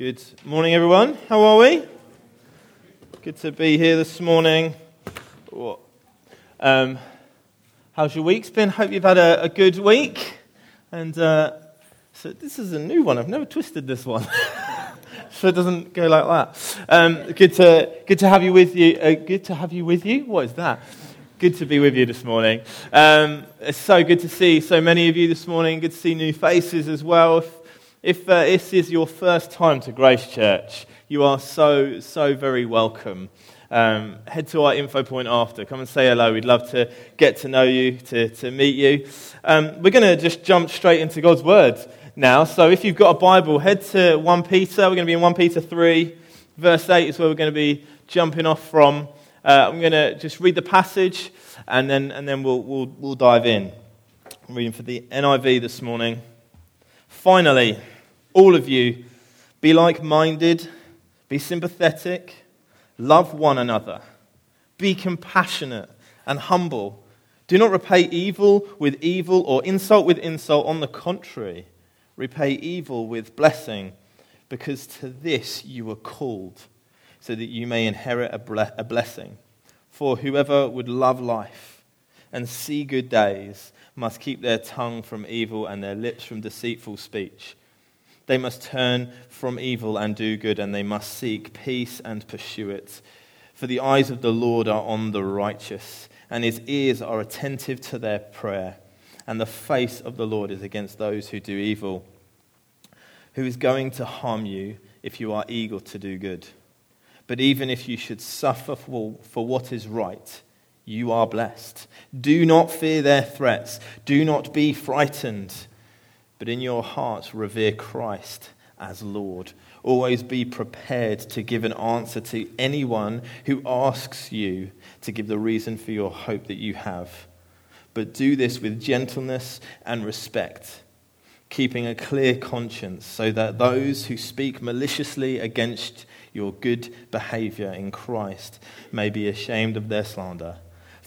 Good morning, everyone. How are we? Good to be here this morning. Um, how's your week's been? Hope you've had a, a good week. And uh, so this is a new one. I've never twisted this one, so it doesn't go like that. Um, good to good to have you with you. Uh, good to have you with you. What is that? Good to be with you this morning. Um, it's so good to see so many of you this morning. Good to see new faces as well. If, if uh, this is your first time to Grace Church, you are so, so very welcome. Um, head to our info point after. Come and say hello. We'd love to get to know you, to, to meet you. Um, we're going to just jump straight into God's Word now. So if you've got a Bible, head to 1 Peter. We're going to be in 1 Peter 3. Verse 8 is where we're going to be jumping off from. Uh, I'm going to just read the passage and then, and then we'll, we'll, we'll dive in. I'm reading for the NIV this morning. Finally, all of you, be like minded, be sympathetic, love one another, be compassionate and humble. Do not repay evil with evil or insult with insult. On the contrary, repay evil with blessing, because to this you were called so that you may inherit a, ble- a blessing. For whoever would love life and see good days must keep their tongue from evil and their lips from deceitful speech. They must turn from evil and do good, and they must seek peace and pursue it. For the eyes of the Lord are on the righteous, and his ears are attentive to their prayer. And the face of the Lord is against those who do evil. Who is going to harm you if you are eager to do good? But even if you should suffer for, what is right, you are blessed. Do not fear their threats. Do not be frightened. But in your hearts, revere Christ as Lord. Always be prepared to give an answer to anyone who asks you to give the reason for your hope that you have. But do this with gentleness and respect, keeping a clear conscience, so that those who speak maliciously against your good behavior in Christ may be ashamed of their slander.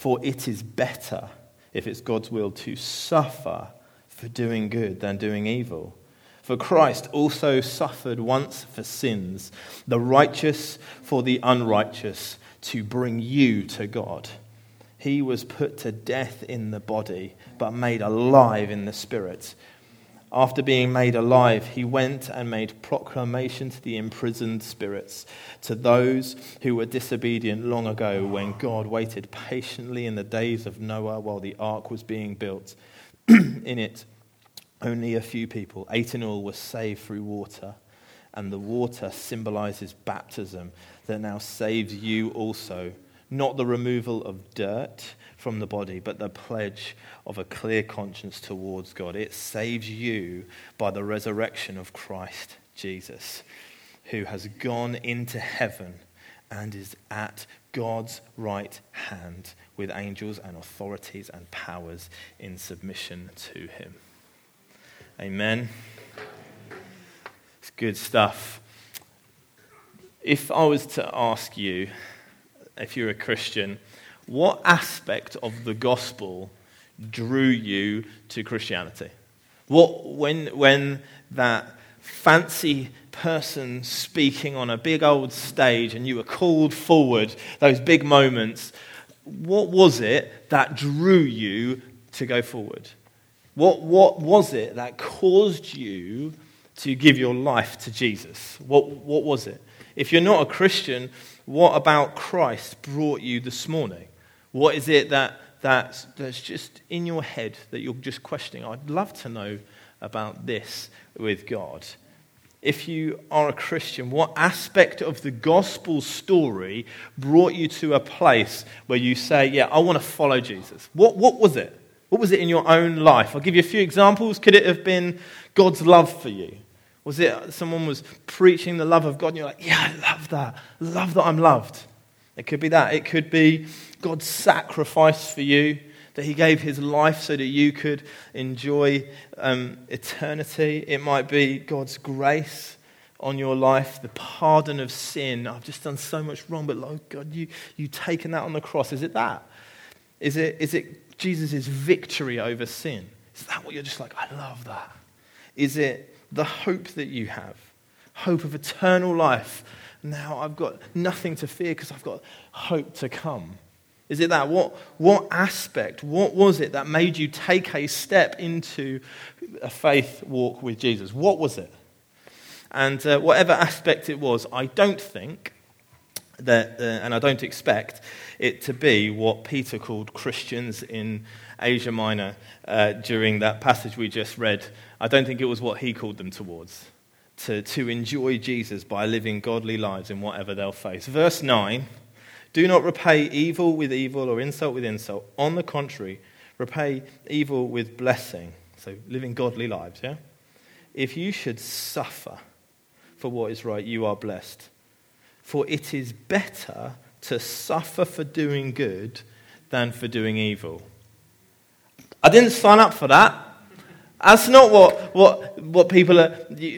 For it is better, if it's God's will, to suffer for doing good than doing evil. For Christ also suffered once for sins, the righteous for the unrighteous, to bring you to God. He was put to death in the body, but made alive in the spirit after being made alive, he went and made proclamation to the imprisoned spirits, to those who were disobedient long ago when God waited patiently in the days of Noah while the ark was being built. in it, only a few people, eight in all, were saved through water. And the water symbolizes baptism that now saves you also, not the removal of dirt from the body, but the pledge of a clear conscience towards God. It saves you by the resurrection of Christ Jesus, who has gone into heaven and is at God's right hand with angels and authorities and powers in submission to him. Amen. It's good stuff. If I was to ask you, if you're a Christian, what aspect of the gospel drew you to Christianity? What, when, when that fancy person speaking on a big old stage and you were called forward, those big moments, what was it that drew you to go forward? What, what was it that caused you to give your life to Jesus? What, what was it? If you're not a Christian, what about Christ brought you this morning? What is it that, that's, that's just in your head that you're just questioning? I'd love to know about this with God. If you are a Christian, what aspect of the gospel story brought you to a place where you say, Yeah, I want to follow Jesus? What, what was it? What was it in your own life? I'll give you a few examples. Could it have been God's love for you? Was it someone was preaching the love of God and you're like, Yeah, I love that. Love that I'm loved. It could be that. It could be God's sacrifice for you, that He gave His life so that you could enjoy um, eternity. It might be God's grace on your life, the pardon of sin. I've just done so much wrong, but Lord God, you, you taken that on the cross. Is it that? Is it, is it Jesus' victory over sin? Is that what you're just like, I love that? Is it the hope that you have? hope of eternal life. Now I've got nothing to fear because I've got hope to come. Is it that? What, what aspect, what was it that made you take a step into a faith walk with Jesus? What was it? And uh, whatever aspect it was, I don't think that, uh, and I don't expect it to be what Peter called Christians in Asia Minor uh, during that passage we just read. I don't think it was what he called them towards. To, to enjoy Jesus by living godly lives in whatever they'll face. Verse 9 Do not repay evil with evil or insult with insult. On the contrary, repay evil with blessing. So, living godly lives, yeah? If you should suffer for what is right, you are blessed. For it is better to suffer for doing good than for doing evil. I didn't sign up for that. That's not what, what, what people, are,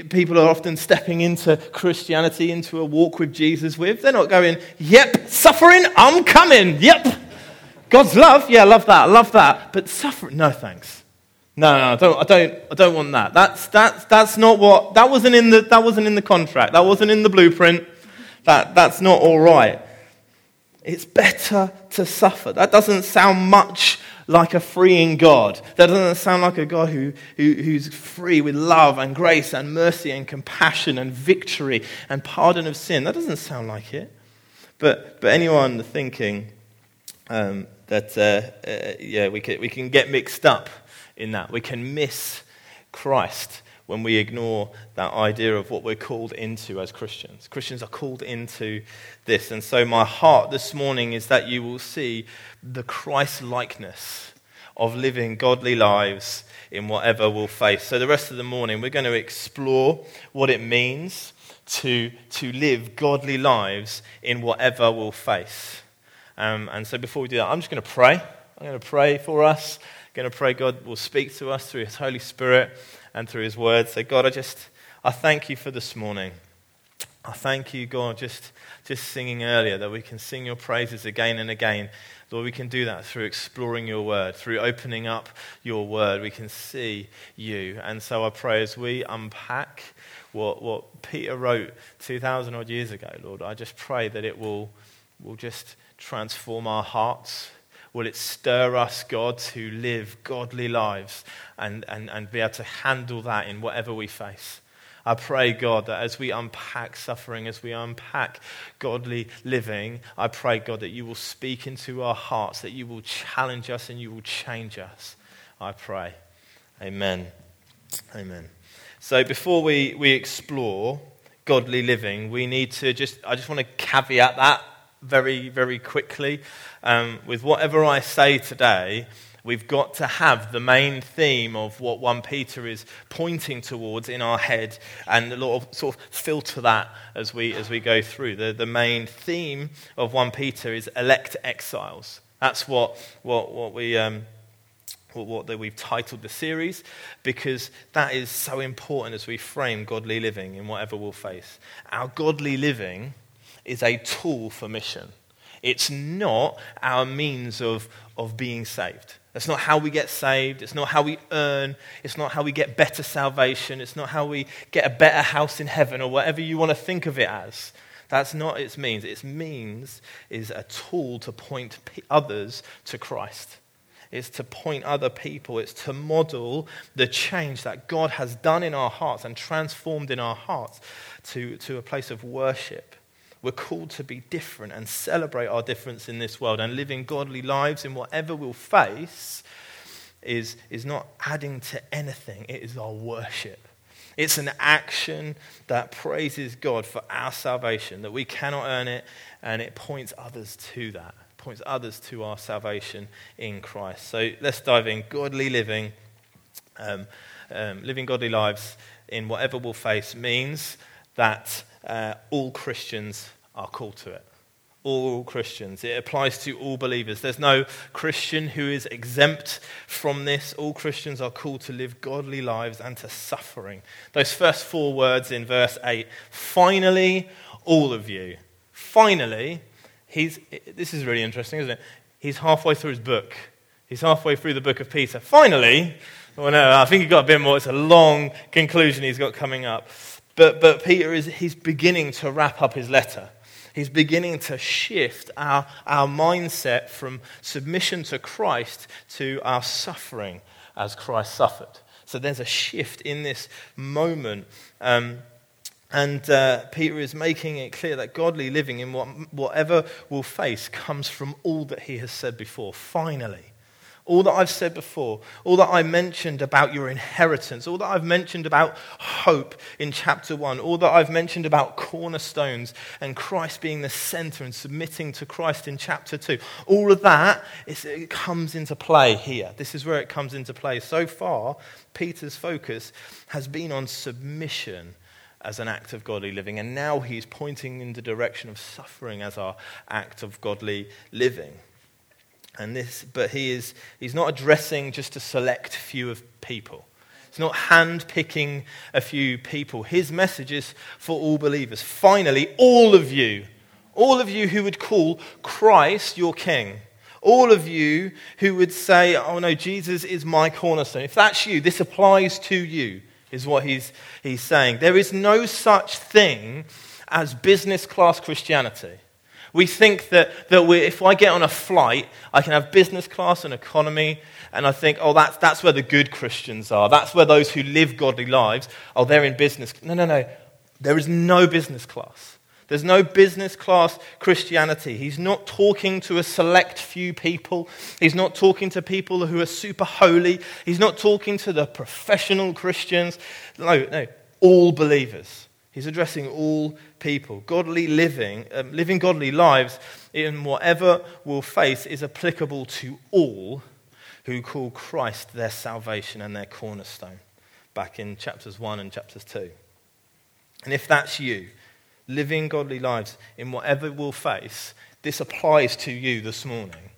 people are often stepping into Christianity, into a walk with Jesus with. They're not going, yep, suffering, I'm coming, yep. God's love, yeah, love that, love that. But suffering, no thanks. No, no, I don't, I don't, I don't want that. That's, that's, that's not what, that wasn't, in the, that wasn't in the contract. That wasn't in the blueprint. That, that's not all right. It's better to suffer. That doesn't sound much like a freeing God. That doesn't sound like a God who, who, who's free with love and grace and mercy and compassion and victory and pardon of sin. That doesn't sound like it. But, but anyone thinking um, that, uh, uh, yeah, we can, we can get mixed up in that, we can miss Christ when we ignore that idea of what we're called into as Christians. Christians are called into this. And so, my heart this morning is that you will see the Christ likeness of living godly lives in whatever we'll face. So, the rest of the morning, we're going to explore what it means to, to live godly lives in whatever we'll face. Um, and so, before we do that, I'm just going to pray. I'm going to pray for us. I'm going to pray God will speak to us through His Holy Spirit and through His Word. So, God, I just I thank you for this morning. I thank you, God, just, just singing earlier that we can sing your praises again and again. Lord, we can do that through exploring your word, through opening up your word. We can see you. And so I pray as we unpack what, what Peter wrote 2,000 odd years ago, Lord, I just pray that it will, will just transform our hearts Will it stir us, God, to live godly lives and, and, and be able to handle that in whatever we face? I pray, God, that as we unpack suffering, as we unpack godly living, I pray, God, that you will speak into our hearts, that you will challenge us and you will change us. I pray. Amen. Amen. So before we, we explore godly living, we need to just, I just want to caveat that very, very quickly. Um, with whatever I say today, we've got to have the main theme of what 1 Peter is pointing towards in our head and sort of filter that as we, as we go through. The, the main theme of 1 Peter is elect exiles. That's what, what, what we. Um, what we've titled the series, because that is so important as we frame godly living in whatever we'll face. Our godly living is a tool for mission. It's not our means of, of being saved. That's not how we get saved. It's not how we earn. It's not how we get better salvation. It's not how we get a better house in heaven or whatever you want to think of it as. That's not its means. Its means is a tool to point others to Christ. It's to point other people. It's to model the change that God has done in our hearts and transformed in our hearts to, to a place of worship we're called to be different and celebrate our difference in this world and living godly lives in whatever we'll face is, is not adding to anything, it is our worship. It's an action that praises God for our salvation, that we cannot earn it, and it points others to that, points others to our salvation in Christ. So let's dive in. Godly living, um, um, living godly lives in whatever we'll face means that uh, all Christians are called to it. All Christians. It applies to all believers. There's no Christian who is exempt from this. All Christians are called to live godly lives and to suffering. Those first four words in verse 8 finally, all of you. Finally, he's, this is really interesting, isn't it? He's halfway through his book. He's halfway through the book of Peter. Finally, well, no, I think he got a bit more. It's a long conclusion he's got coming up. But, but Peter is he's beginning to wrap up his letter. He's beginning to shift our, our mindset from submission to Christ to our suffering as Christ suffered. So there's a shift in this moment. Um, and uh, Peter is making it clear that godly living in what, whatever we'll face comes from all that he has said before. Finally, all that I've said before, all that I mentioned about your inheritance, all that I've mentioned about hope in chapter 1, all that I've mentioned about cornerstones and Christ being the center and submitting to Christ in chapter 2, all of that is, it comes into play here. This is where it comes into play. So far, Peter's focus has been on submission as an act of godly living, and now he's pointing in the direction of suffering as our act of godly living. And this, but he is, he's not addressing just a select few of people. He's not hand-picking a few people. His message is for all believers. Finally, all of you, all of you who would call Christ your king, all of you who would say, oh no, Jesus is my cornerstone. If that's you, this applies to you, is what he's, he's saying. There is no such thing as business class Christianity. We think that, that if I get on a flight, I can have business class and economy, and I think, oh, that's, that's where the good Christians are. That's where those who live godly lives, oh, they're in business. No, no, no. There is no business class. There's no business class Christianity. He's not talking to a select few people. He's not talking to people who are super holy. He's not talking to the professional Christians. No, no, all believers. He's addressing all people. Godly living, um, living godly lives in whatever we'll face is applicable to all who call Christ their salvation and their cornerstone. Back in chapters 1 and chapters 2. And if that's you, living godly lives in whatever we'll face, this applies to you this morning.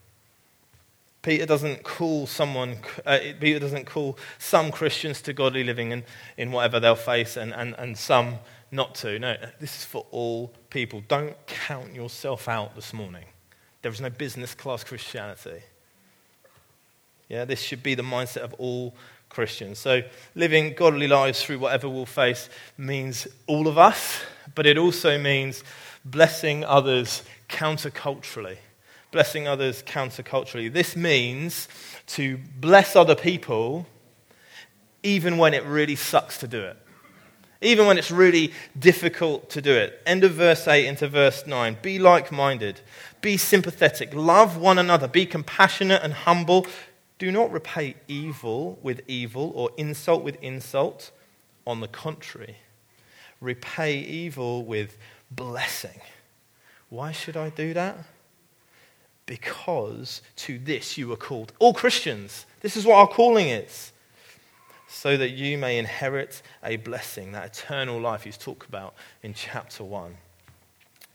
Peter doesn't call someone, uh, Peter doesn't call some Christians to godly living in, in whatever they'll face and, and, and some not to. No, this is for all people. Don't count yourself out this morning. There is no business class Christianity. Yeah, this should be the mindset of all Christians. So, living godly lives through whatever we'll face means all of us, but it also means blessing others counterculturally. Blessing others counterculturally. This means to bless other people even when it really sucks to do it even when it's really difficult to do it. End of verse 8 into verse 9. Be like minded, be sympathetic, love one another, be compassionate and humble. Do not repay evil with evil or insult with insult. On the contrary, repay evil with blessing. Why should I do that? Because to this you were called. All Christians, this is what our calling is so that you may inherit a blessing, that eternal life he's talked about in chapter 1.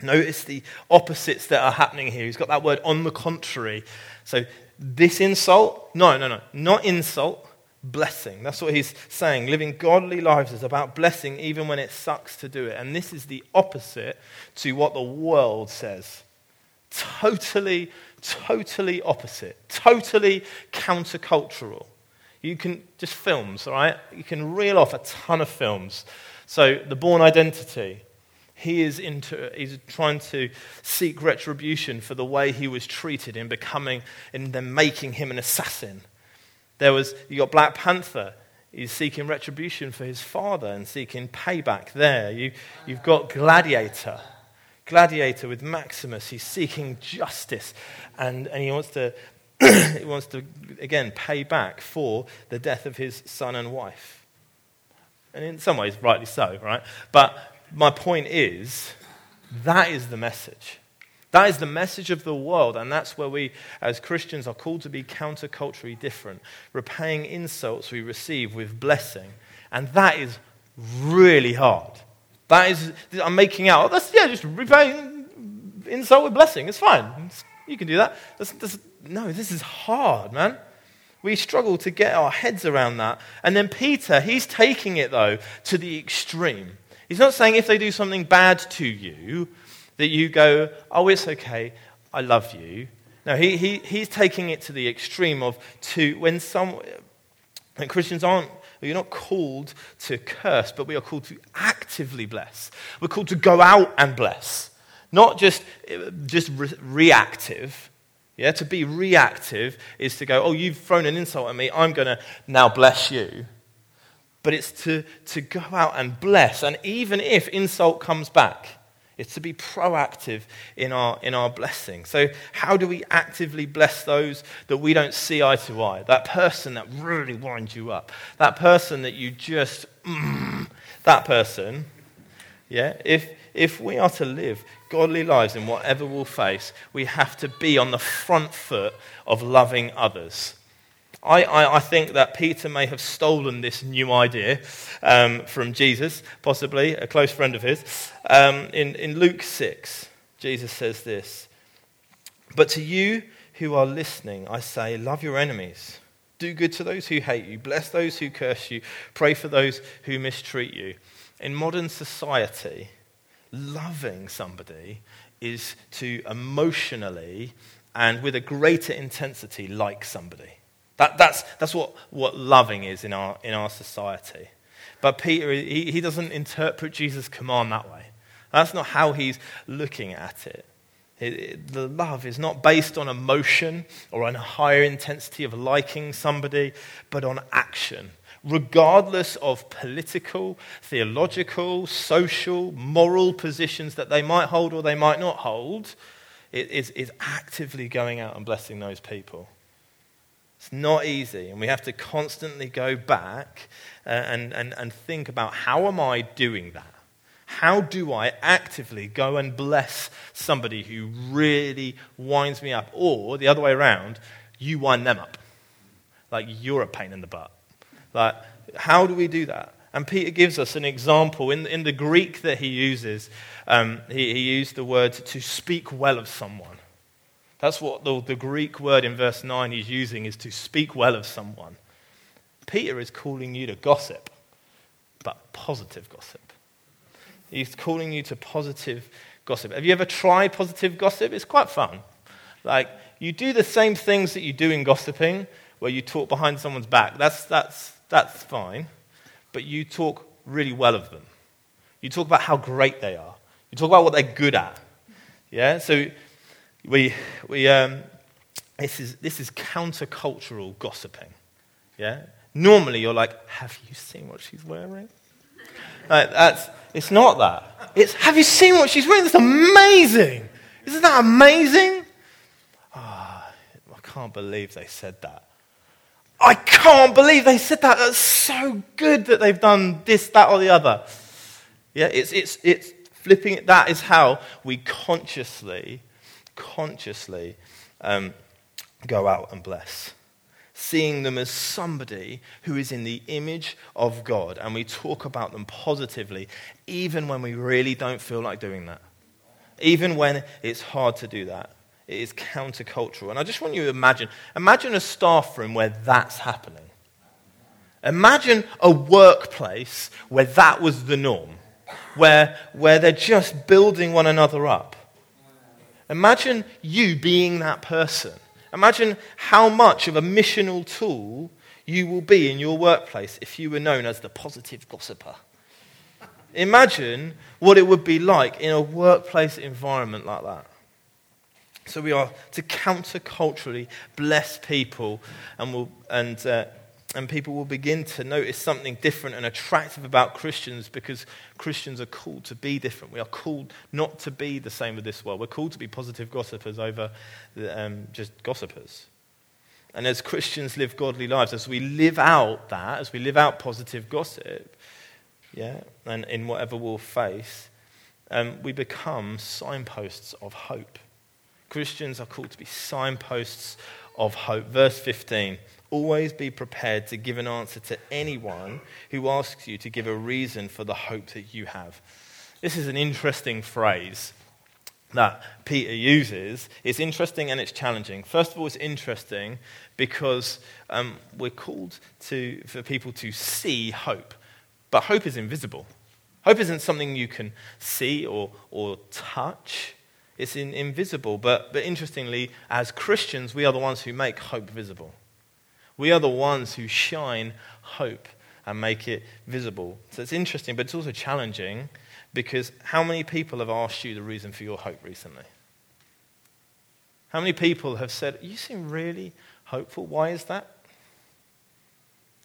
Notice the opposites that are happening here. He's got that word on the contrary. So, this insult, no, no, no, not insult, blessing. That's what he's saying. Living godly lives is about blessing even when it sucks to do it. And this is the opposite to what the world says. Totally, totally opposite. Totally countercultural. You can, just films, all right? You can reel off a ton of films. So, The Bourne Identity, he is into, he's trying to seek retribution for the way he was treated in becoming, in them making him an assassin. There was, you got Black Panther, he's seeking retribution for his father and seeking payback there. You, you've got Gladiator. Gladiator with Maximus, he's seeking justice and, and he wants to he wants to, again, pay back for the death of his son and wife. And in some ways, rightly so, right? But my point is, that is the message. That is the message of the world, and that's where we, as Christians, are called to be counterculturally different, repaying insults we receive with blessing. And that is really hard. That is, I'm making out, oh, that's, yeah, just repaying insult with blessing. It's fine. It's, you can do that. That's, that's, no, this is hard, man. We struggle to get our heads around that. And then Peter, he's taking it, though, to the extreme. He's not saying if they do something bad to you, that you go, oh, it's okay, I love you. No, he, he, he's taking it to the extreme of to when some, and Christians aren't You're not called to curse, but we are called to actively bless. We're called to go out and bless, not just, just re- reactive. Yeah, to be reactive is to go, oh, you've thrown an insult at me, I'm going to now bless you. But it's to, to go out and bless. And even if insult comes back, it's to be proactive in our, in our blessing. So, how do we actively bless those that we don't see eye to eye? That person that really winds you up. That person that you just, mm, that person. Yeah? If, if we are to live godly lives in whatever we'll face, we have to be on the front foot of loving others. I, I, I, think that Peter may have stolen this new idea um, from Jesus, possibly, a close friend of his. Um, in, in Luke 6, Jesus says this But to you who are listening, I say, love your enemies. Do good to those who hate you. Bless those who curse you. Pray for those who mistreat you. In modern society, loving somebody is to emotionally and with a greater intensity like somebody. That, that's, that's what, what loving is in our, in our society. But Peter, he, he doesn't interpret Jesus' command that way. That's not how he's looking at it. It, it. The love is not based on emotion or on a higher intensity of liking somebody, but on action. Regardless of political, theological, social, moral positions that they might hold or they might not hold, is, is actively going out and blessing those people. It's not easy, and we have to constantly go back uh, and, and, and think about how am I doing that? How do I actively go and bless somebody who really winds me up? Or the other way around, you wind them up. Like you're a pain in the butt. Like, how do we do that? And Peter gives us an example. In, in the Greek that he uses, um, he, he used the word to speak well of someone. That's what the, the Greek word in verse 9 he's using is to speak well of someone. Peter is calling you to gossip, but positive gossip. He's calling you to positive gossip. Have you ever tried positive gossip? It's quite fun. Like, you do the same things that you do in gossiping, where you talk behind someone's back. That's, that's, that's fine. But you talk really well of them. You talk about how great they are. You talk about what they're good at. Yeah? So we, we, um, this, is, this is countercultural gossiping. Yeah? Normally, you're like, have you seen what she's wearing? Like, that's, it's not that. It's, have you seen what she's wearing? That's amazing. Isn't that amazing? Oh, I can't believe they said that. I can't believe they said that. That's so good that they've done this, that, or the other. Yeah, it's, it's, it's flipping. That is how we consciously consciously um, go out and bless. Seeing them as somebody who is in the image of God, and we talk about them positively, even when we really don't feel like doing that. Even when it's hard to do that. It is countercultural. And I just want you to imagine imagine a staff room where that's happening. Imagine a workplace where that was the norm, where, where they're just building one another up. Imagine you being that person. Imagine how much of a missional tool you will be in your workplace if you were known as the positive gossiper. Imagine what it would be like in a workplace environment like that. So we are to counterculturally bless people and, we'll, and uh, and people will begin to notice something different and attractive about Christians because Christians are called to be different. We are called not to be the same with this world. We're called to be positive gossipers over the, um, just gossipers. And as Christians live godly lives, as we live out that, as we live out positive gossip, yeah, and in whatever we'll face, um, we become signposts of hope. Christians are called to be signposts of hope. Verse 15 Always be prepared to give an answer to anyone who asks you to give a reason for the hope that you have. This is an interesting phrase that Peter uses. It's interesting and it's challenging. First of all, it's interesting because um, we're called to, for people to see hope, but hope is invisible. Hope isn't something you can see or, or touch. It's in, invisible. But, but interestingly, as Christians, we are the ones who make hope visible. We are the ones who shine hope and make it visible. So it's interesting, but it's also challenging because how many people have asked you the reason for your hope recently? How many people have said, You seem really hopeful? Why is that?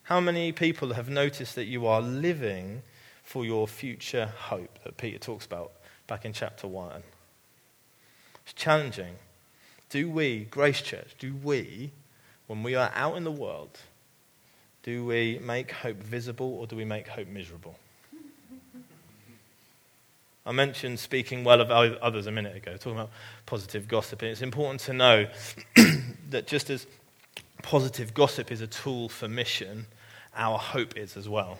How many people have noticed that you are living for your future hope that Peter talks about back in chapter 1? It's challenging. Do we, Grace Church, do we, when we are out in the world, do we make hope visible or do we make hope miserable? I mentioned speaking well of others a minute ago, talking about positive gossip. And it's important to know that just as positive gossip is a tool for mission, our hope is as well.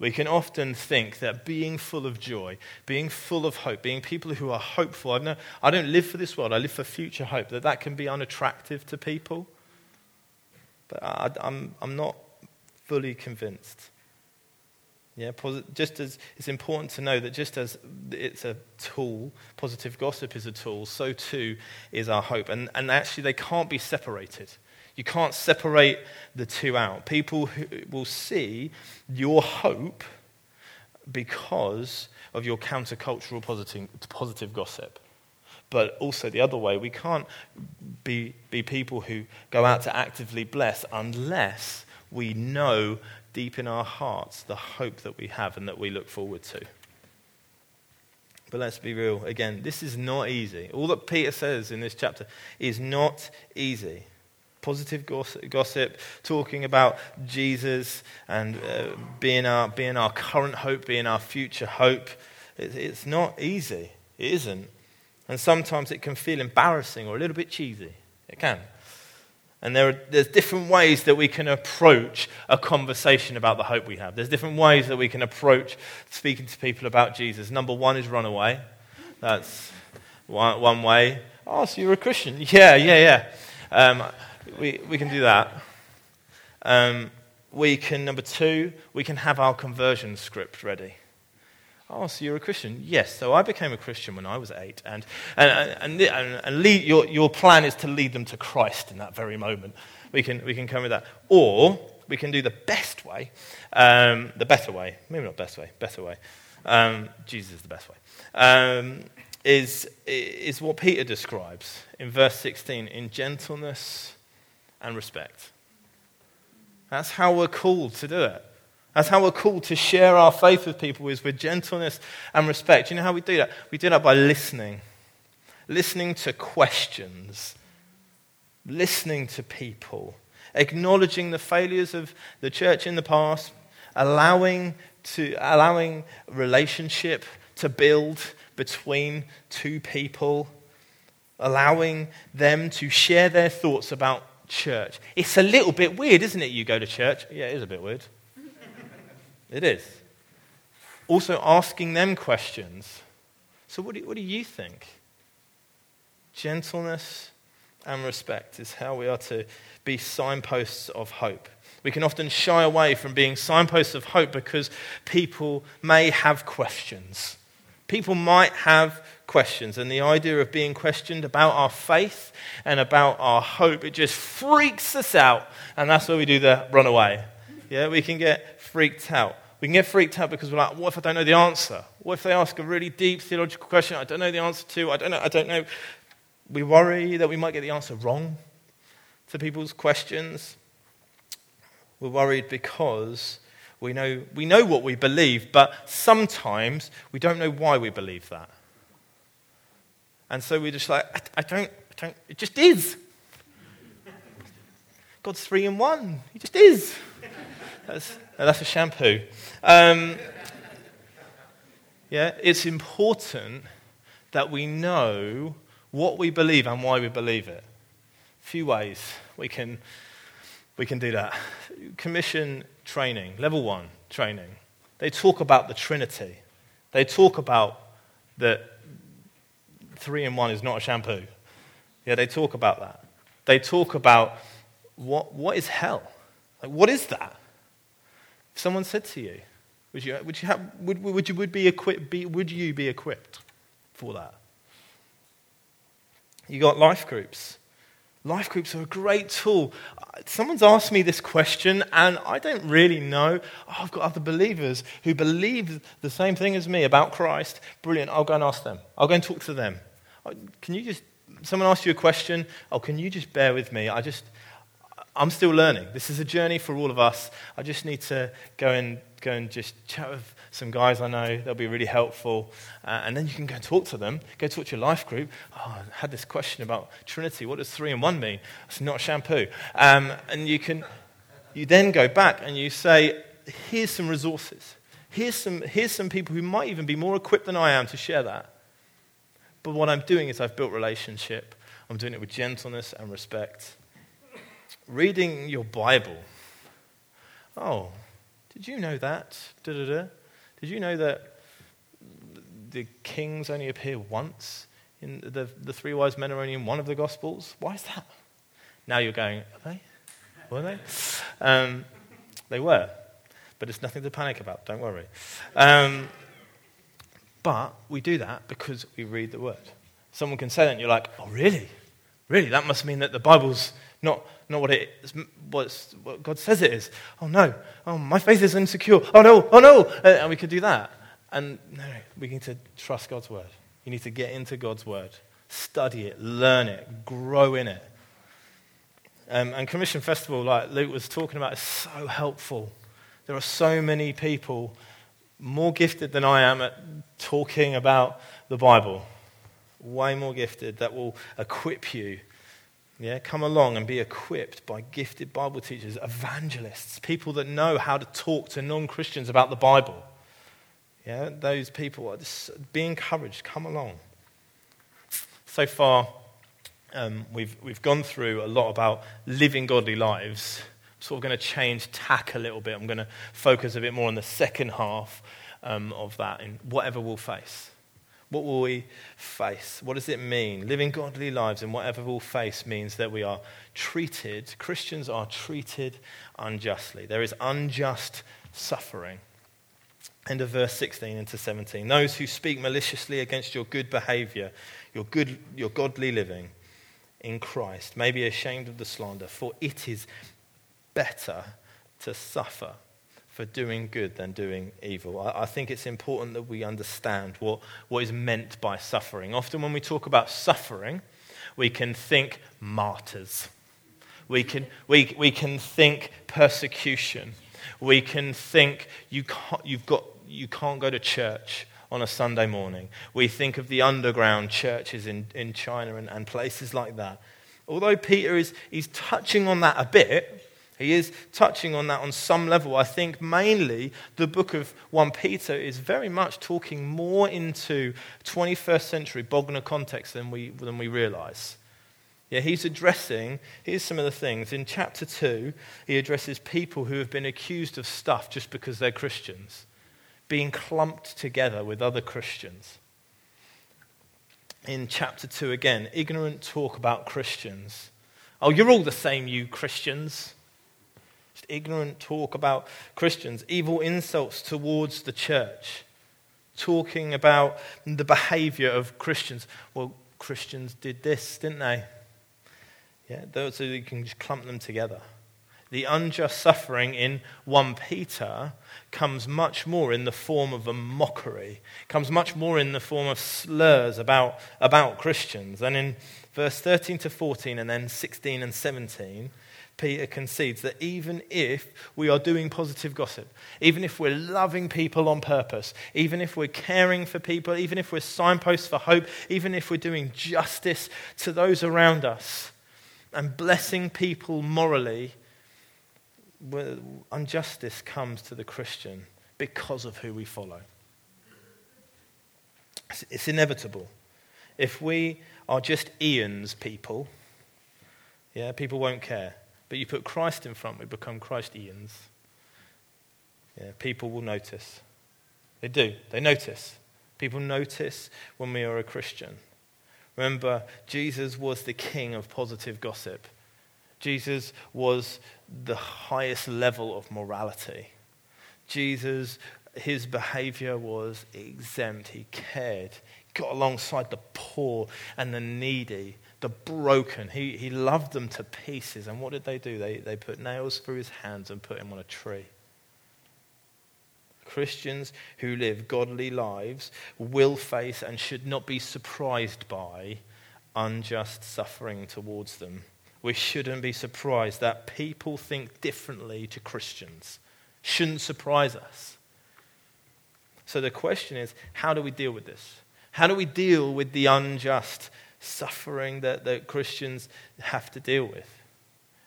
We can often think that being full of joy, being full of hope, being people who are hopeful, I, know, I don't live for this world, I live for future hope, that that can be unattractive to people. But I, I'm, I'm not fully convinced. Yeah, just as it's important to know that just as it's a tool, positive gossip is a tool, so too is our hope. And, and actually, they can't be separated. You can't separate the two out. People will see your hope because of your countercultural positive, positive gossip. But also the other way, we can't be, be people who go out to actively bless unless we know deep in our hearts the hope that we have and that we look forward to. But let's be real again, this is not easy. All that Peter says in this chapter is not easy. Positive gossip, talking about Jesus and uh, being, our, being our current hope, being our future hope. It, it's not easy. It isn't. And sometimes it can feel embarrassing or a little bit cheesy. It can. And there are, there's different ways that we can approach a conversation about the hope we have. There's different ways that we can approach speaking to people about Jesus. Number one is run away. That's one, one way. Oh, so you're a Christian? Yeah, yeah, yeah. Um, we, we can do that. Um, we can, number two, we can have our conversion script ready. Oh, so you're a Christian? Yes. So I became a Christian when I was eight. And, and, and, and, and lead, your, your plan is to lead them to Christ in that very moment. We can, we can come with that. Or we can do the best way, um, the better way, maybe not best way, better way. Um, Jesus is the best way. Um, is, is what Peter describes in verse 16 in gentleness and respect. That's how we're called to do it. That's how we're called to share our faith with people is with gentleness and respect. You know how we do that? We do that by listening. Listening to questions. Listening to people. Acknowledging the failures of the church in the past. Allowing, to, allowing relationship to build between two people. Allowing them to share their thoughts about church. It's a little bit weird, isn't it? You go to church. Yeah, it is a bit weird. It is. Also, asking them questions. So, what do, what do you think? Gentleness and respect is how we are to be signposts of hope. We can often shy away from being signposts of hope because people may have questions. People might have questions, and the idea of being questioned about our faith and about our hope, it just freaks us out, and that's where we do the run away. Yeah, we can get freaked out. We can get freaked out because we're like, what if I don't know the answer? What if they ask a really deep theological question I don't know the answer to? I don't know. I don't know. We worry that we might get the answer wrong to people's questions. We're worried because we know, we know what we believe, but sometimes we don't know why we believe that. And so we're just like, I, don't, I don't, it just is. God's three in one. He just is. That's, that's a shampoo. Um, yeah, it's important that we know what we believe and why we believe it. A few ways we can, we can do that. Commission training, level one training. They talk about the Trinity. They talk about that three in one is not a shampoo. Yeah, they talk about that. They talk about what, what is hell? Like, what is that? If someone said to you, would you, would you, have, would, would you, would be equipped, be, would you be equipped for that? You got life groups. Life groups are a great tool. Someone's asked me this question, and I don't really know. Oh, I've got other believers who believe the same thing as me about Christ. Brilliant. I'll go and ask them. I'll go and talk to them. Can you just, someone asked you a question? Oh, can you just bear with me? I just, I'm still learning. This is a journey for all of us. I just need to go and, go and just chat with some guys I know. They'll be really helpful. Uh, and then you can go talk to them. Go talk to your life group. Oh, I had this question about Trinity. What does three and one mean? It's not shampoo. Um, and you can, you then go back and you say, here's some resources. Here's some, here's some people who might even be more equipped than I am to share that. But what I'm doing is I've built relationship. I'm doing it with gentleness and respect. Reading your Bible. Oh, did you know that? Da-da-da. Did you know that the kings only appear once? In the, the three wise men are only in one of the Gospels? Why is that? Now you're going, are they? Were they? Um, they were. But it's nothing to panic about, don't worry. Um, but we do that because we read the Word. Someone can say that and you're like, oh, really? Really? That must mean that the Bible's not, not what, it is, what God says it is. Oh no, oh, my faith is insecure. Oh no, oh no. And we could do that. And no, we need to trust God's word. You need to get into God's word, study it, learn it, grow in it. Um, and Commission Festival, like Luke was talking about, is so helpful. There are so many people more gifted than I am at talking about the Bible, way more gifted, that will equip you yeah, come along and be equipped by gifted Bible teachers, evangelists, people that know how to talk to non Christians about the Bible. Yeah, those people are just be encouraged. Come along. So far, um, we've, we've gone through a lot about living godly lives. Sort of going to change tack a little bit. I'm going to focus a bit more on the second half um, of that in whatever we'll face. What will we face? What does it mean? Living godly lives in whatever we'll face means that we are treated, Christians are treated unjustly. There is unjust suffering. End of verse 16 into 17. Those who speak maliciously against your good behavior, your, good, your godly living in Christ, may be ashamed of the slander, for it is better to suffer for doing good than doing evil. I, I, think it's important that we understand what, what is meant by suffering. Often, when we talk about suffering, we can think martyrs, we can, we, we can think persecution, we can think you can't, you've got, you can't go to church on a Sunday morning. We think of the underground churches in, in China and, and places like that. Although Peter is he's touching on that a bit, he is touching on that on some level. I think mainly the book of 1 Peter is very much talking more into 21st century Bognor context than we, than we realize. Yeah, he's addressing, here's some of the things. In chapter 2, he addresses people who have been accused of stuff just because they're Christians, being clumped together with other Christians. In chapter 2, again, ignorant talk about Christians. Oh, you're all the same, you Christians ignorant talk about Christians, evil insults towards the church, talking about the behavior of Christians. Well, Christians did this, didn't they? Yeah, so you can just clump them together. The unjust suffering in 1 Peter comes much more in the form of a mockery, comes much more in the form of slurs about, about Christians. And in verse 13 to 14, and then 16 and 17, Peter concedes that even if we are doing positive gossip, even if we're loving people on purpose, even if we're caring for people, even if we're signposts for hope, even if we're doing justice to those around us and blessing people morally, injustice comes to the Christian because of who we follow. It's inevitable. If we are just Ian's people, yeah, people won't care. But you put Christ in front, we become Christians. Yeah, people will notice. They do. They notice. People notice when we are a Christian. Remember, Jesus was the king of positive gossip. Jesus was the highest level of morality. Jesus, his behavior was exempt. He cared, He got alongside the poor and the needy, the broken. He, he loved them to pieces. And what did they do? They, they put nails through his hands and put him on a tree. Christians who live godly lives will face and should not be surprised by unjust suffering towards them. We shouldn't be surprised that people think differently to Christians. Shouldn't surprise us. So the question is how do we deal with this? How do we deal with the unjust suffering that, that Christians have to deal with?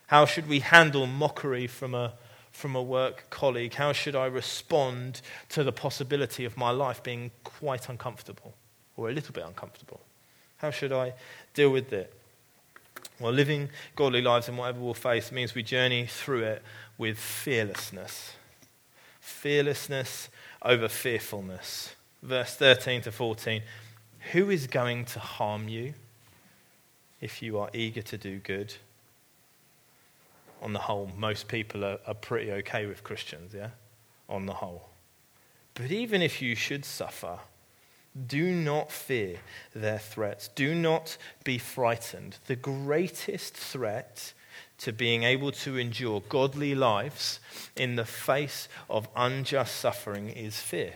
How should we handle mockery from a, from a work colleague? How should I respond to the possibility of my life being quite uncomfortable or a little bit uncomfortable? How should I deal with it? Well, living godly lives in whatever we'll face means we journey through it with fearlessness. Fearlessness over fearfulness. Verse 13 to 14 Who is going to harm you if you are eager to do good? On the whole, most people are, are pretty okay with Christians, yeah? On the whole. But even if you should suffer, do not fear their threats. Do not be frightened. The greatest threat to being able to endure godly lives in the face of unjust suffering is fear.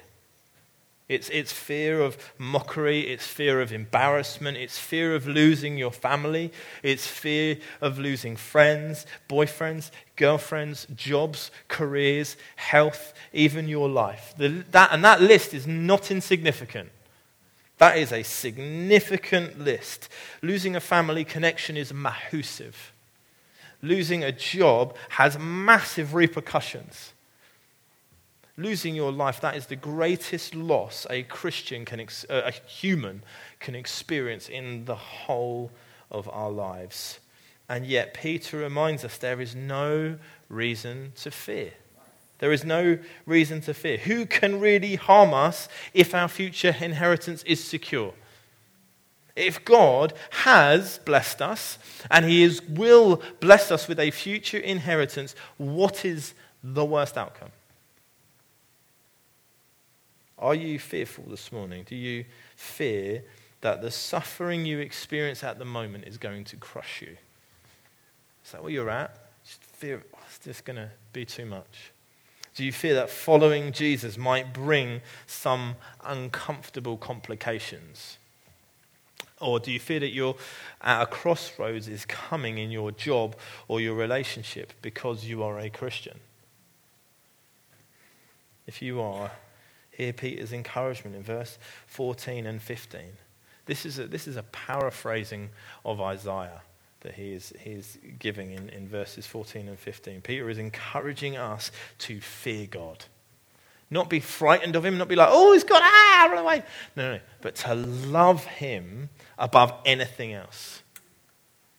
It's, it's fear of mockery, it's fear of embarrassment, it's fear of losing your family, it's fear of losing friends, boyfriends, girlfriends, jobs, careers, health, even your life. The, that, and that list is not insignificant. That is a significant list. Losing a family connection is massive losing a job has massive repercussions. Losing your life, that is the greatest loss a Christian can, ex- uh, a human can experience in the whole of our lives. And yet, Peter reminds us there is no reason to fear. There is no reason to fear. Who can really harm us if our future inheritance is secure? If God has blessed us and He is, will bless us with a future inheritance, what is the worst outcome? Are you fearful this morning? Do you fear that the suffering you experience at the moment is going to crush you? Is that where you're at? Just fear oh, it's just going to be too much. Do you fear that following Jesus might bring some uncomfortable complications? Or do you fear that you're at a crossroads is coming in your job or your relationship because you are a Christian? If you are, hear Peter's encouragement in verse 14 and 15. This is a, this is a paraphrasing of Isaiah that he is, he is giving in, in verses 14 and 15. Peter is encouraging us to fear God. Not be frightened of him, not be like, oh, he's got, ah, run away. No, no, but to love him above anything else.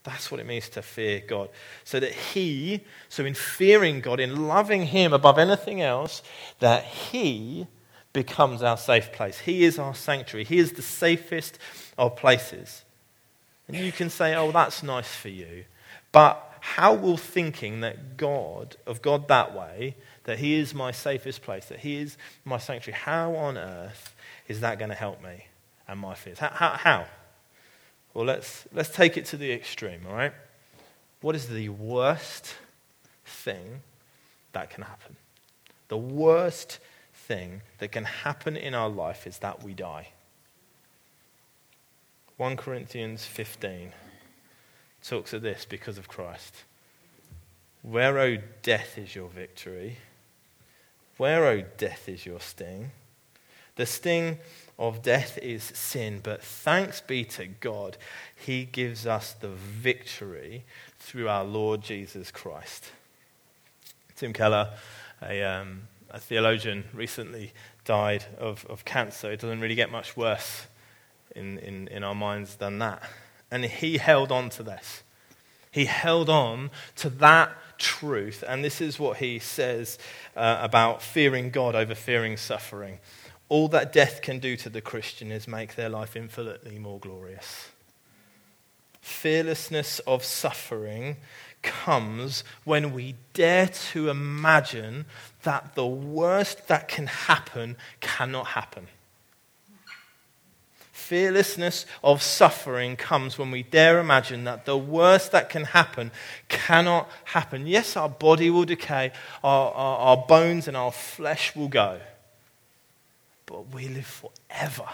That's what it means to fear God. So that he, so in fearing God, in loving him above anything else, that he becomes our safe place. He is our sanctuary. He is the safest of places. And you can say, oh, that's nice for you. But how will thinking that God, of God that way, that He is my safest place, that He is my sanctuary. How on earth is that going to help me and my fears? How? how, how? Well, let's, let's take it to the extreme, all right? What is the worst thing that can happen? The worst thing that can happen in our life is that we die. 1 Corinthians 15 talks of this because of Christ. Where, O oh, death, is your victory? Where, O death, is your sting? The sting of death is sin, but thanks be to God, He gives us the victory through our Lord Jesus Christ. Tim Keller, a, um, a theologian, recently died of, of cancer. It doesn't really get much worse in, in, in our minds than that. And he held on to this. He held on to that truth. And this is what he says uh, about fearing God over fearing suffering. All that death can do to the Christian is make their life infinitely more glorious. Fearlessness of suffering comes when we dare to imagine that the worst that can happen cannot happen. fearlessness of suffering comes when we dare imagine that the worst that can happen cannot happen. Yes, our body will decay, our, our, our bones and our flesh will go, but we live forever.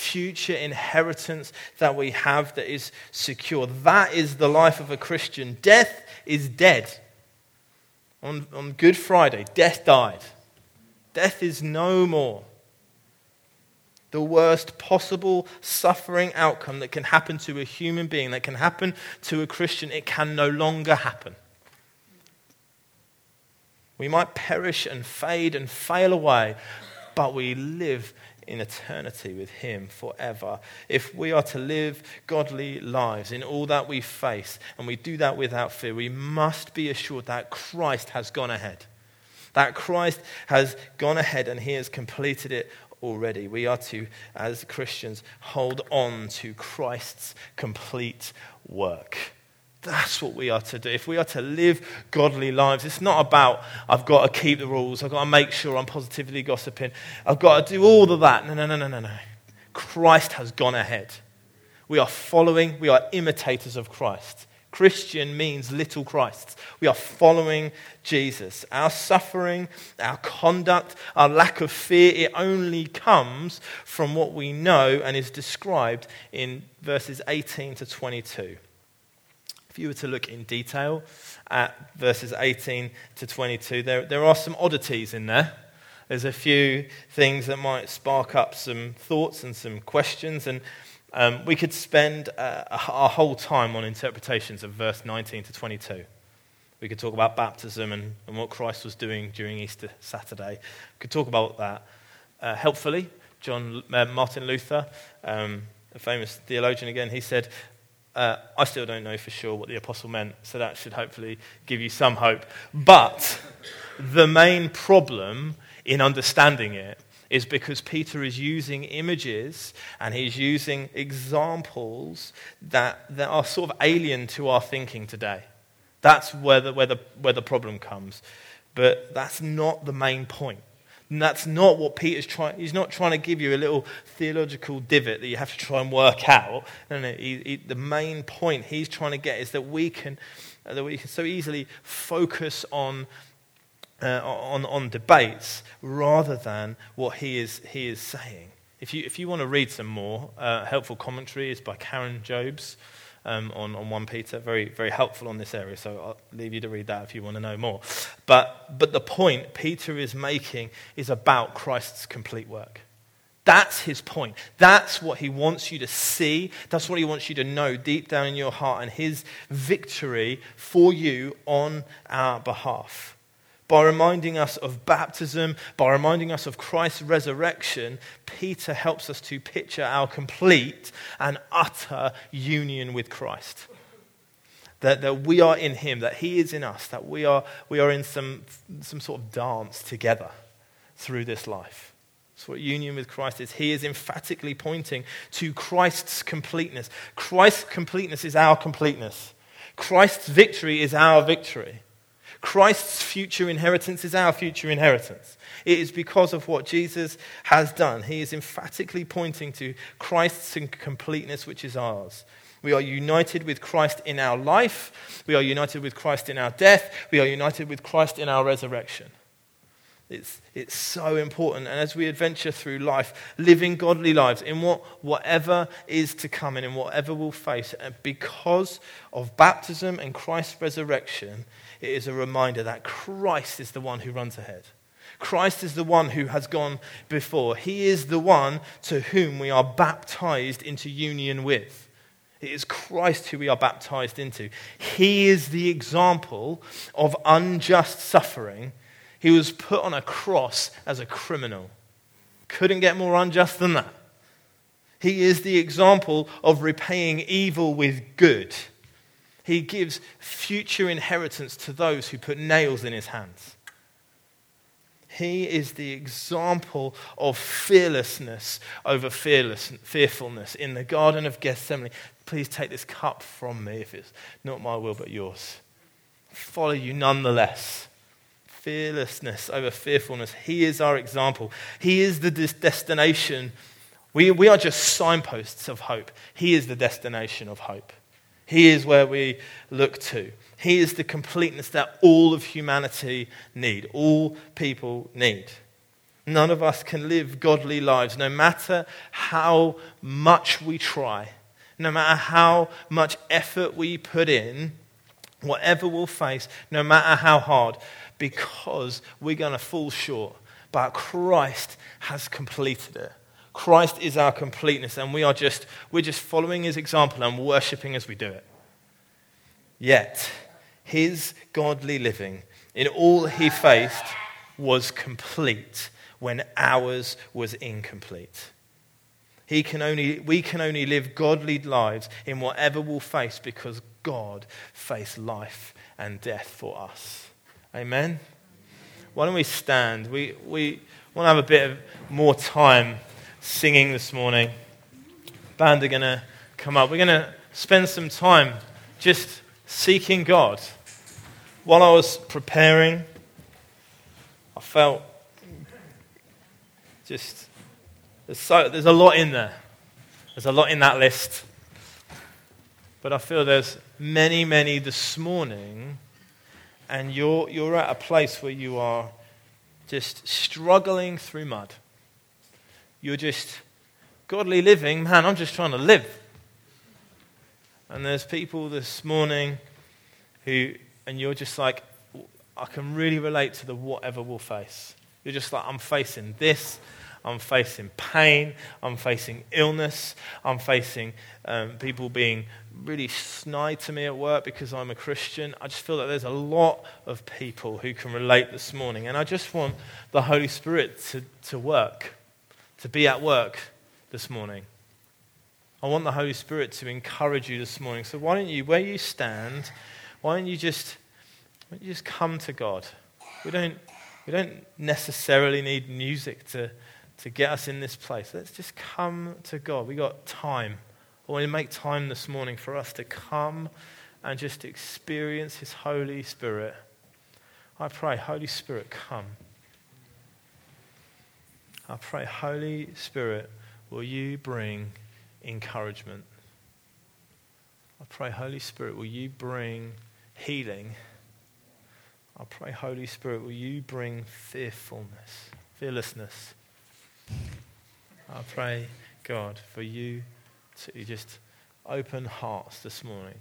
Future inheritance that we have that is secure. That is the life of a Christian. Death is dead. On, on Good Friday, death died. Death is no more the worst possible suffering outcome that can happen to a human being, that can happen to a Christian, it can no longer happen. We might perish and fade and fail away, but we live in eternity with Him forever. If we are to live godly lives in all that we face, and we do that without fear, we must be assured that Christ has gone ahead. That Christ has gone ahead and He has completed it already. We are to, as Christians, hold on to Christ's complete work. That's what we are to do. If we are to live godly lives, it's not about, I've got to keep the rules, I've got to make sure I'm positively gossiping, I've got to do all of that. No, no, no, no, no, no. Christ has gone ahead. We are following, we are imitators of Christ. Christian means little Christ. We are following Jesus. Our suffering, our conduct, our lack of fear, it only comes from what we know and is described in verses 18 to 22. If you were to look in detail at verses 18 to 22, there, there are some oddities in there. There's a few things that might spark up some thoughts and some questions. And um, we could spend uh, our whole time on interpretations of verse 19 to 22. We could talk about baptism and, and what Christ was doing during Easter Saturday. We could talk about that. Uh, helpfully, John uh, Martin Luther, um, a famous theologian again, he said, uh, I still don't know for sure what the apostle meant, so that should hopefully give you some hope. But the main problem in understanding it is because Peter is using images and he's using examples that, that are sort of alien to our thinking today. That's where the, where, the, where the problem comes. But that's not the main point. And that's not what Peter's trying. He's not trying to give you a little theological divot that you have to try and work out. No, no. He, he, the main point he's trying to get is that we can, that we can so easily focus on uh, on, on debates rather than what he is, he is saying. If you, if you want to read some more, uh, helpful commentary is by Karen Jobes um, on, on 1 Peter. Very, very helpful on this area, so I'll leave you to read that if you want to know more. But, but the point Peter is making is about Christ's complete work. That's his point. That's what he wants you to see. That's what he wants you to know deep down in your heart and his victory for you on our behalf by reminding us of baptism, by reminding us of Christ's resurrection, Peter helps us to picture our complete and utter union with Christ. That, that we are in him, that he is in us, that we are, we are in some, some sort of dance together through this life. That's what union with Christ is. He is emphatically pointing to Christ's completeness. Christ's completeness is our completeness. Christ's victory is our victory. Christ's future inheritance is our future inheritance. It is because of what Jesus has done. He is emphatically pointing to Christ's completeness, which is ours. We are united with Christ in our life. We are united with Christ in our death. We are united with Christ in our resurrection. It's, it's so important. And as we adventure through life, living godly lives in what, whatever is to come and in whatever we'll face, and because of baptism and Christ's resurrection, it is a reminder that Christ is the one who runs ahead. Christ is the one who has gone before. He is the one to whom we are baptized into union with. It is Christ who we are baptized into. He is the example of unjust suffering. He was put on a cross as a criminal. Couldn't get more unjust than that. He is the example of repaying evil with good. He gives future inheritance to those who put nails in his hands. He is the example of fearlessness over fearless, fearfulness in the Garden of Gethsemane. Please take this cup from me if it's not my will but yours. Follow you nonetheless. Fearlessness over fearfulness. He is our example. He is the destination We, we are just signposts of hope. He is the destination of hope. He is where we look to. He is the completeness that all of humanity need, all people need. None of us can live godly lives, no matter how much we try, no matter how much effort we put in, whatever we'll face, no matter how hard, because we're going to fall short. But Christ has completed it. Christ is our completeness, and we are just, we're just following his example and worshiping as we do it. Yet, his godly living in all he faced was complete when ours was incomplete. He can only, we can only live godly lives in whatever we'll face because God faced life and death for us. Amen? Why don't we stand? We, we want to have a bit of more time singing this morning. Band are going to come up. We're going to spend some time just seeking God. While I was preparing, I felt just there's, so, there's a lot in there. There's a lot in that list. But I feel there's many, many this morning, and you're, you're at a place where you are just struggling through mud. You're just godly living. Man, I'm just trying to live. And there's people this morning who, and you're just like, I can really relate to the whatever we'll face. You're just like, I'm facing this, I'm facing pain. I'm facing illness. I'm facing um, people being really snide to me at work because I'm a Christian. I just feel that there's a lot of people who can relate this morning. And I just want the Holy Spirit to, to work, to be at work this morning. I want the Holy Spirit to encourage you this morning. So why don't you, where you stand, why don't you just, why don't you just come to God? We don't, we don't necessarily need music to, to get us in this place. Let's just come to God. We got time. I want to make time this morning for us to come and just experience His Holy Spirit. I pray, Holy Spirit, come. I pray, Holy Spirit, will you bring encouragement? I pray, Holy Spirit, will you bring healing? I pray, Holy Spirit, will you bring fearfulness, fearlessness? I pray, God, for you to just open hearts this morning.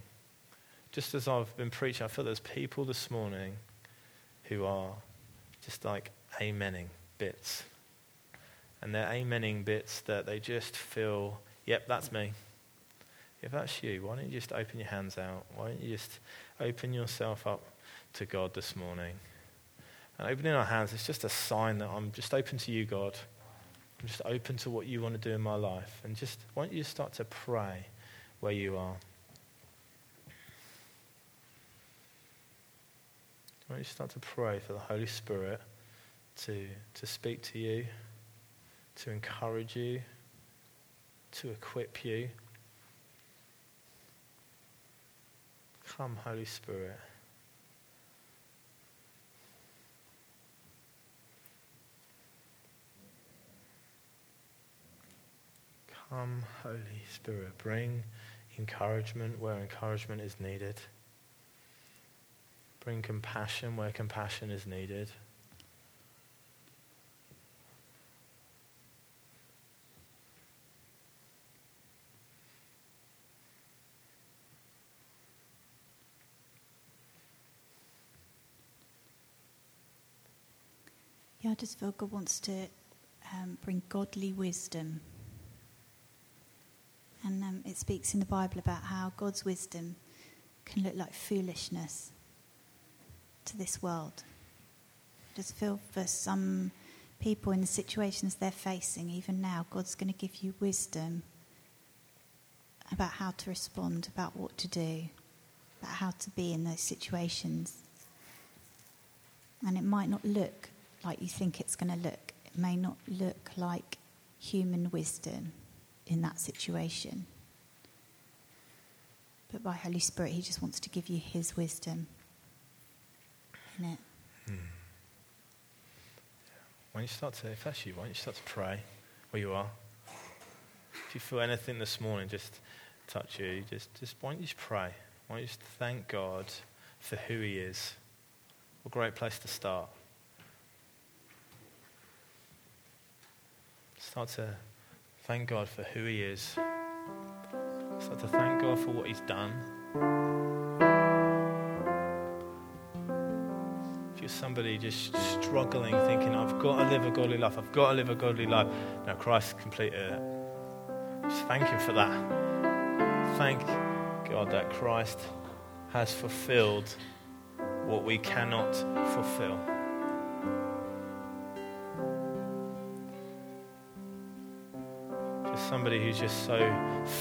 Just as I've been preaching, I feel there's people this morning who are just like amening bits. And they're amening bits that they just feel, yep, that's me. If that's you, why don't you just open your hands out? Why don't you just open yourself up to God this morning? And opening our hands is just a sign that I'm just open to you, God. I'm just open to what you want to do in my life. And just, why don't you start to pray where you are? Why don't you start to pray for the Holy Spirit to, to speak to you, to encourage you, to equip you? Come, Holy Spirit. Come, Holy Spirit, bring encouragement where encouragement is needed. Bring compassion where compassion is needed. Yeah, I just feel God wants to um, bring godly wisdom and um, it speaks in the Bible about how God's wisdom can look like foolishness to this world. I just feel for some people in the situations they're facing, even now, God's going to give you wisdom about how to respond, about what to do, about how to be in those situations. And it might not look like you think it's going to look, it may not look like human wisdom in that situation. But by Holy Spirit, He just wants to give you His wisdom in it. Hmm. Don't you start to, if that's you, why don't you start to pray where you are? If you feel anything this morning, just touch you. Just, just why don't you just pray? Why don't you just thank God for who He is? What a great place to start. Start to thank God for who He is. Start to thank God for what He's done. If you're somebody just struggling, thinking, I've got to live a godly life, I've got to live a godly life. Now, Christ completed it. Just thank Him for that. Thank God that Christ has fulfilled what we cannot fulfill. Somebody who's just so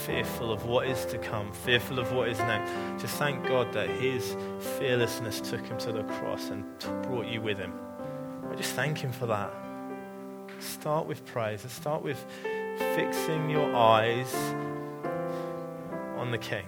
fearful of what is to come, fearful of what is next. Just thank God that His fearlessness took Him to the cross and brought you with Him. I just thank Him for that. Start with praise and start with fixing your eyes on the King.